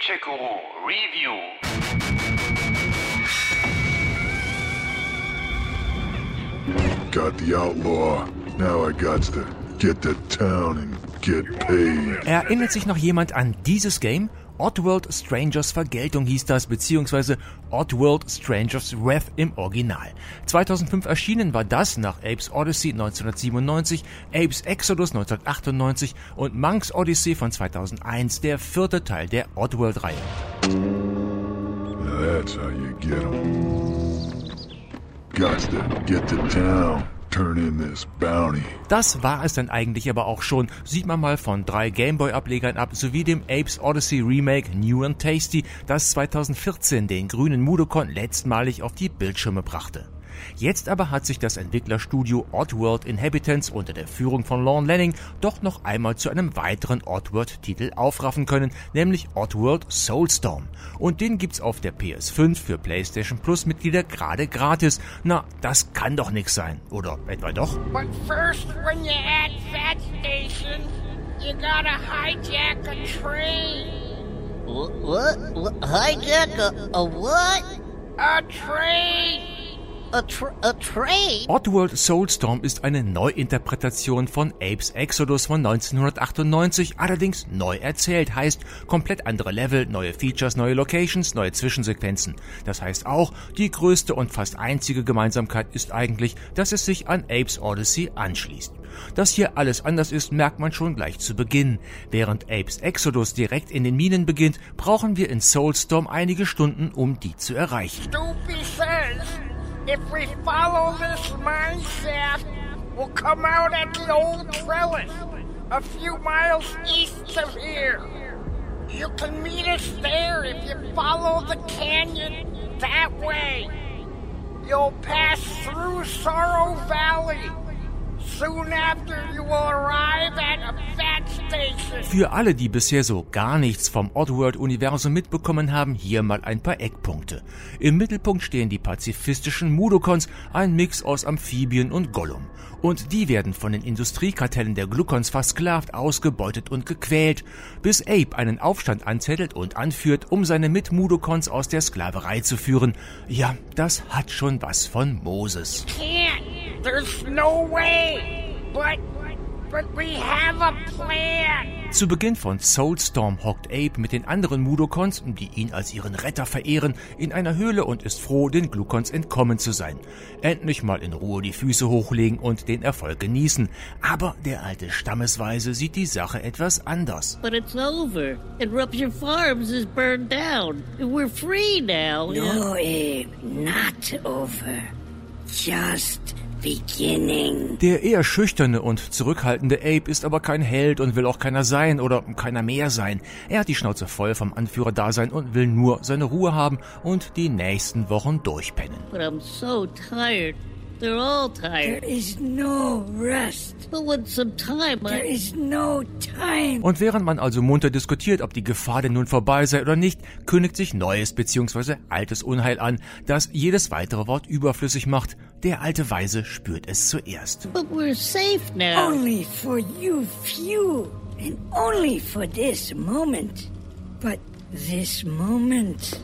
Nunchaku Review. Got the outlaw. Now I got to get to town and get paid. Erinnert sich noch jemand an dieses Game? Oddworld Strangers Vergeltung hieß das, beziehungsweise Oddworld Strangers Wrath im Original. 2005 erschienen war das nach Apes Odyssey 1997, Apes Exodus 1998 und Monk's Odyssey von 2001, der vierte Teil der Oddworld-Reihe. That's how you get 'em. Got to get to town. Das war es dann eigentlich aber auch schon, sieht man mal von drei Gameboy-Ablegern ab, sowie dem Apes Odyssey Remake New and Tasty, das 2014 den grünen Mudokon letztmalig auf die Bildschirme brachte. Jetzt aber hat sich das Entwicklerstudio Oddworld Inhabitants unter der Führung von Lorne Lanning doch noch einmal zu einem weiteren Oddworld-Titel aufraffen können, nämlich Oddworld Soulstorm. Und den gibt's auf der PS5 für PlayStation Plus Mitglieder gerade gratis. Na, das kann doch nix sein, oder etwa doch? But first, when you're at that station, you gotta hijack a train. What? what? Hijack a, a what? A train! A, tra a train? Oddworld Soulstorm ist eine Neuinterpretation von Apes Exodus von 1998, allerdings neu erzählt, heißt komplett andere Level, neue Features, neue Locations, neue Zwischensequenzen. Das heißt auch, die größte und fast einzige Gemeinsamkeit ist eigentlich, dass es sich an Apes Odyssey anschließt. Dass hier alles anders ist, merkt man schon gleich zu Beginn. Während Apes Exodus direkt in den Minen beginnt, brauchen wir in Soulstorm einige Stunden, um die zu erreichen. Says if we follow this mine shaft, we'll come out at the old trellis, a few miles east of here. You can meet us there if you follow the canyon that way. You'll pass through Sorrow Valley. Soon after, you will arrive at a. Für alle, die bisher so gar nichts vom Oddworld-Universum mitbekommen haben, hier mal ein paar Eckpunkte. Im Mittelpunkt stehen die pazifistischen Mudokons, ein Mix aus Amphibien und Gollum. Und die werden von den Industriekartellen der Gluckons versklavt, ausgebeutet und gequält, bis Ape einen Aufstand anzettelt und anführt, um seine Mitmudokons aus der Sklaverei zu führen. Ja, das hat schon was von Moses. Can't. There's no way. But, Zu Beginn von Soulstorm hockt Ape mit den anderen Mudokons, die ihn als ihren Retter verehren, in einer Höhle und ist froh, den Gluckons entkommen zu sein. Endlich mal in Ruhe die Füße hochlegen und den Erfolg genießen. Aber der alte Stammesweise sieht die Sache etwas anders. But it's over. Rupture Farms is burned down. We're free now. No, Abe, not over. Just beginning. Der eher schüchterne und zurückhaltende Ape ist aber kein Held und will auch keiner sein oder keiner mehr sein. Er hat die Schnauze voll vom Anführerdasein und will nur seine Ruhe haben und die nächsten Wochen durchpennen. But I'm so tired. They're all There tired. is no rest. But with some time, There I... is no time. Und während man also munter diskutiert, ob die Gefahr denn nun vorbei sei oder nicht, kündigt sich neues bzw. altes Unheil an, das jedes weitere Wort überflüssig macht. Der alte Weise spürt es zuerst. But we're safe now. Only for you few, and only for this moment. But this moment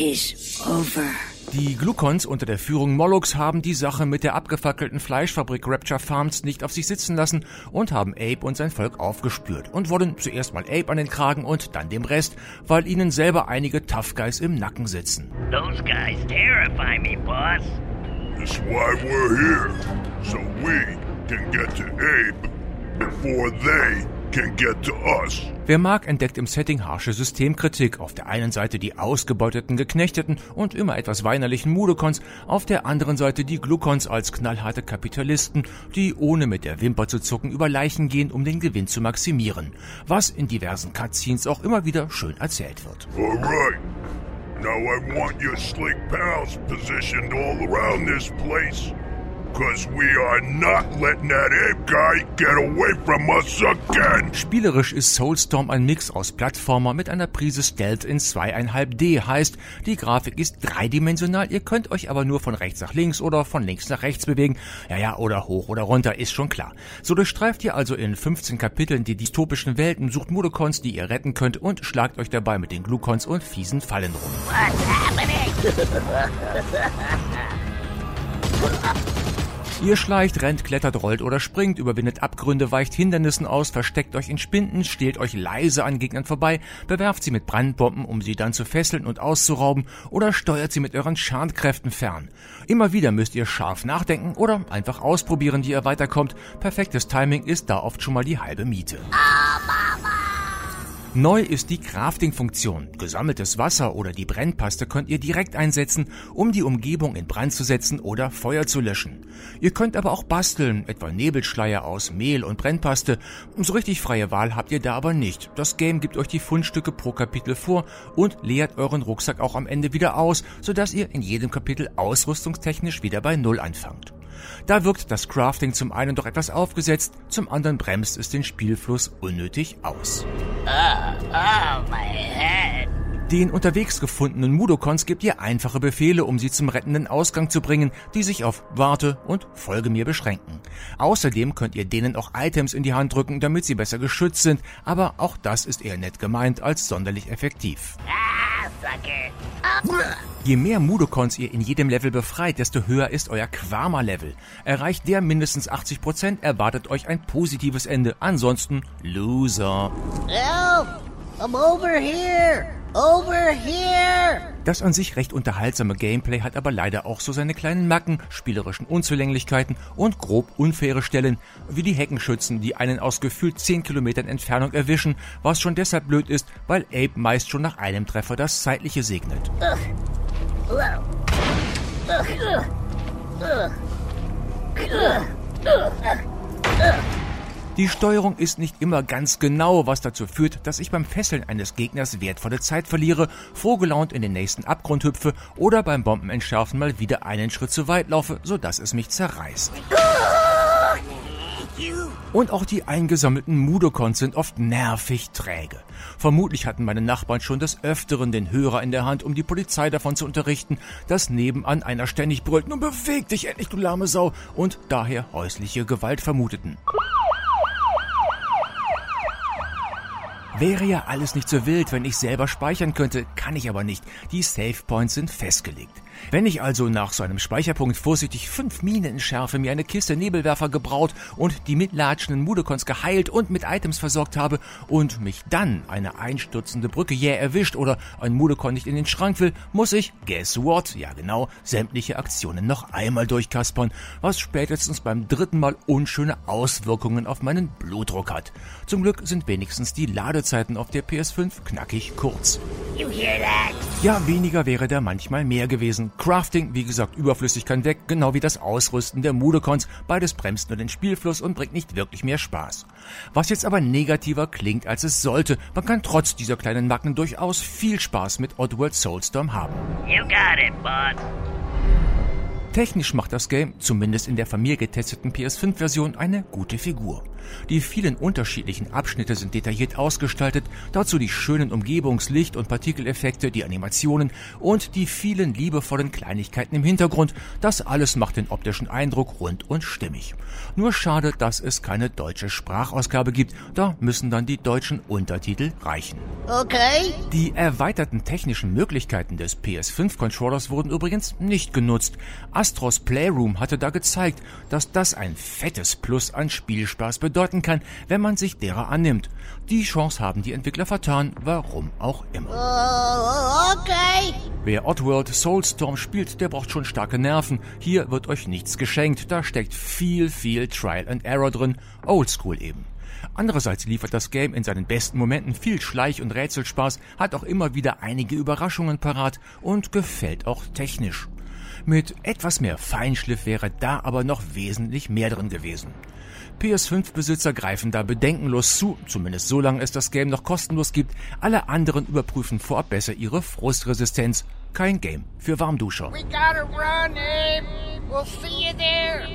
is over. Die Glucons unter der Führung Molochs haben die Sache mit der abgefackelten Fleischfabrik Rapture Farms nicht auf sich sitzen lassen und haben Abe und sein Volk aufgespürt und wollen zuerst mal Abe an den Kragen und dann dem Rest, weil ihnen selber einige Tough Guys im Nacken sitzen. Those guys terrify me, boss. That's why we're here. So we can get to Abe before they can get to us. Wer mag, entdeckt im Setting harsche Systemkritik. Auf der einen Seite die ausgebeuteten, geknechteten und immer etwas weinerlichen Mudokons, auf der anderen Seite die Gluckons als knallharte Kapitalisten, die ohne mit der Wimper zu zucken über Leichen gehen, um den Gewinn zu maximieren. Was in diversen Cutscenes auch immer wieder schön erzählt wird. All right. Now I want your slick pals positioned all around this place. Cause we are not letting that ape guy get away from us again. Spielerisch ist Soulstorm ein Mix aus Plattformer mit einer Prise Stealth in 2,5D. Heißt, die Grafik ist dreidimensional, ihr könnt euch aber nur von rechts nach links oder von links nach rechts bewegen. Ja, ja, oder hoch oder runter, ist schon klar. So durchstreift ihr also in 15 Kapiteln die dystopischen Welten, sucht Mudokons, die ihr retten könnt und schlagt euch dabei mit den Glukons und fiesen Fallen rum. Ihr schleicht, rennt, klettert, rollt oder springt, überwindet Abgründe, weicht Hindernissen aus, versteckt euch in Spinden, stehlt euch leise an Gegnern vorbei, bewerft sie mit Brandbomben, um sie dann zu fesseln und auszurauben, oder steuert sie mit euren Schadkräften fern. Immer wieder müsst ihr scharf nachdenken oder einfach ausprobieren, wie ihr weiterkommt. Perfektes Timing ist da oft schon mal die halbe Miete. Neu ist die Crafting-Funktion. Gesammeltes Wasser oder die Brennpaste könnt ihr direkt einsetzen, um die Umgebung in Brand zu setzen oder Feuer zu löschen. Ihr könnt aber auch basteln, etwa Nebelschleier aus Mehl und Brennpaste. So richtig freie Wahl habt ihr da aber nicht. Das Game gibt euch die Fundstücke pro Kapitel vor und leert euren Rucksack auch am Ende wieder aus, sodass ihr in jedem Kapitel ausrüstungstechnisch wieder bei Null anfangt. Da wirkt das Crafting zum einen doch etwas aufgesetzt, zum anderen bremst es den Spielfluss unnötig aus. Oh, my head. Den unterwegs gefundenen Mudokons gebt ihr einfache Befehle, um sie zum rettenden Ausgang zu bringen, die sich auf Warte und Folge mir beschränken. Außerdem könnt ihr denen auch Items in die Hand drücken, damit sie besser geschützt sind, aber auch das ist eher nett gemeint als sonderlich effektiv. Ah, sucker. Je mehr Mudokons ihr in jedem Level befreit, desto höher ist euer Quama-Level. Erreicht der mindestens 80%, erwartet euch ein positives Ende. Ansonsten Loser. Help! I'm over here! Over here! Das an sich recht unterhaltsame Gameplay hat aber leider auch so seine kleinen Macken, spielerischen Unzulänglichkeiten und grob unfaire Stellen, wie die Heckenschützen, die einen aus gefühlt 10 Kilometern Entfernung erwischen, was schon deshalb blöd ist, weil Ape meist schon nach einem Treffer das Zeitliche segnet. Die Steuerung ist nicht immer ganz genau, was dazu führt, dass ich beim Fesseln eines Gegners wertvolle Zeit verliere, frohgelaunt in den nächsten Abgrund hüpfe oder beim Bombenentschärfen mal wieder einen Schritt zu weit laufe, sodass es mich zerreißt. Und auch die eingesammelten Mudokons sind oft nervig träge. Vermutlich hatten meine Nachbarn schon des Öfteren den Hörer in der Hand, um die Polizei davon zu unterrichten, dass nebenan einer ständig brüllt, nun beweg dich endlich, du lahme Sau, und daher häusliche Gewalt vermuteten. Wäre ja alles nicht so wild, wenn ich selber speichern könnte, kann ich aber nicht. Die Save Points sind festgelegt. Wenn ich also nach so einem Speicherpunkt vorsichtig fünf Minen entschärfe, mir eine Kiste Nebelwerfer gebraut und die mitlatschenden Mudokons geheilt und mit Items versorgt habe und mich dann eine einstürzende Brücke jäh erwischt oder ein Mudokon nicht in den Schrank will, muss ich, guess what, ja genau, sämtliche Aktionen noch einmal durchkaspern, was spätestens beim dritten Mal unschöne Auswirkungen auf meinen Blutdruck hat. Zum Glück sind wenigstens die Ladezeiten auf der PS5 knackig kurz. You hear that? Ja, weniger wäre da manchmal mehr gewesen. Crafting, wie gesagt, überflüssig kann weg, genau wie das Ausrüsten der Mudokons. Beides bremst nur den Spielfluss und bringt nicht wirklich mehr Spaß. Was jetzt aber negativer klingt, als es sollte. Man kann trotz dieser kleinen Macken durchaus viel Spaß mit Oddworld Soulstorm haben. You got it, boss. Technisch macht das Game, zumindest in der von mir getesteten PS5-Version, eine gute Figur. Die vielen unterschiedlichen Abschnitte sind detailliert ausgestaltet, dazu die schönen Umgebungs-, Licht- und Partikeleffekte, die Animationen und die vielen liebevollen Kleinigkeiten im Hintergrund. Das alles macht den optischen Eindruck rund und stimmig. Nur schade, dass es keine deutsche Sprachausgabe gibt, da müssen dann die deutschen Untertitel reichen. Okay. Die erweiterten technischen Möglichkeiten des PS5-Controllers wurden übrigens nicht genutzt. Astros Playroom hatte da gezeigt, dass das ein fettes Plus an Spielspaß bedeuten kann, wenn man sich derer annimmt. Die Chance haben die Entwickler vertan, warum auch immer. Oh, okay. Wer Oddworld Soulstorm spielt, der braucht schon starke Nerven. Hier wird euch nichts geschenkt, da steckt viel, viel Trial and Error drin, oldschool eben. Andererseits liefert das Game in seinen besten Momenten viel Schleich- und Rätselspaß, hat auch immer wieder einige Überraschungen parat und gefällt auch technisch. Mit etwas mehr Feinschliff wäre da aber noch wesentlich mehr drin gewesen. PS5-Besitzer greifen da bedenkenlos zu, zumindest solange es das Game noch kostenlos gibt. Alle anderen überprüfen vorab besser ihre Frustresistenz. Kein Game für Warmduscher. We gotta run, Abe. We'll see you there.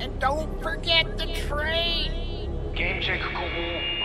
And don't forget the train. Gamecheck Guru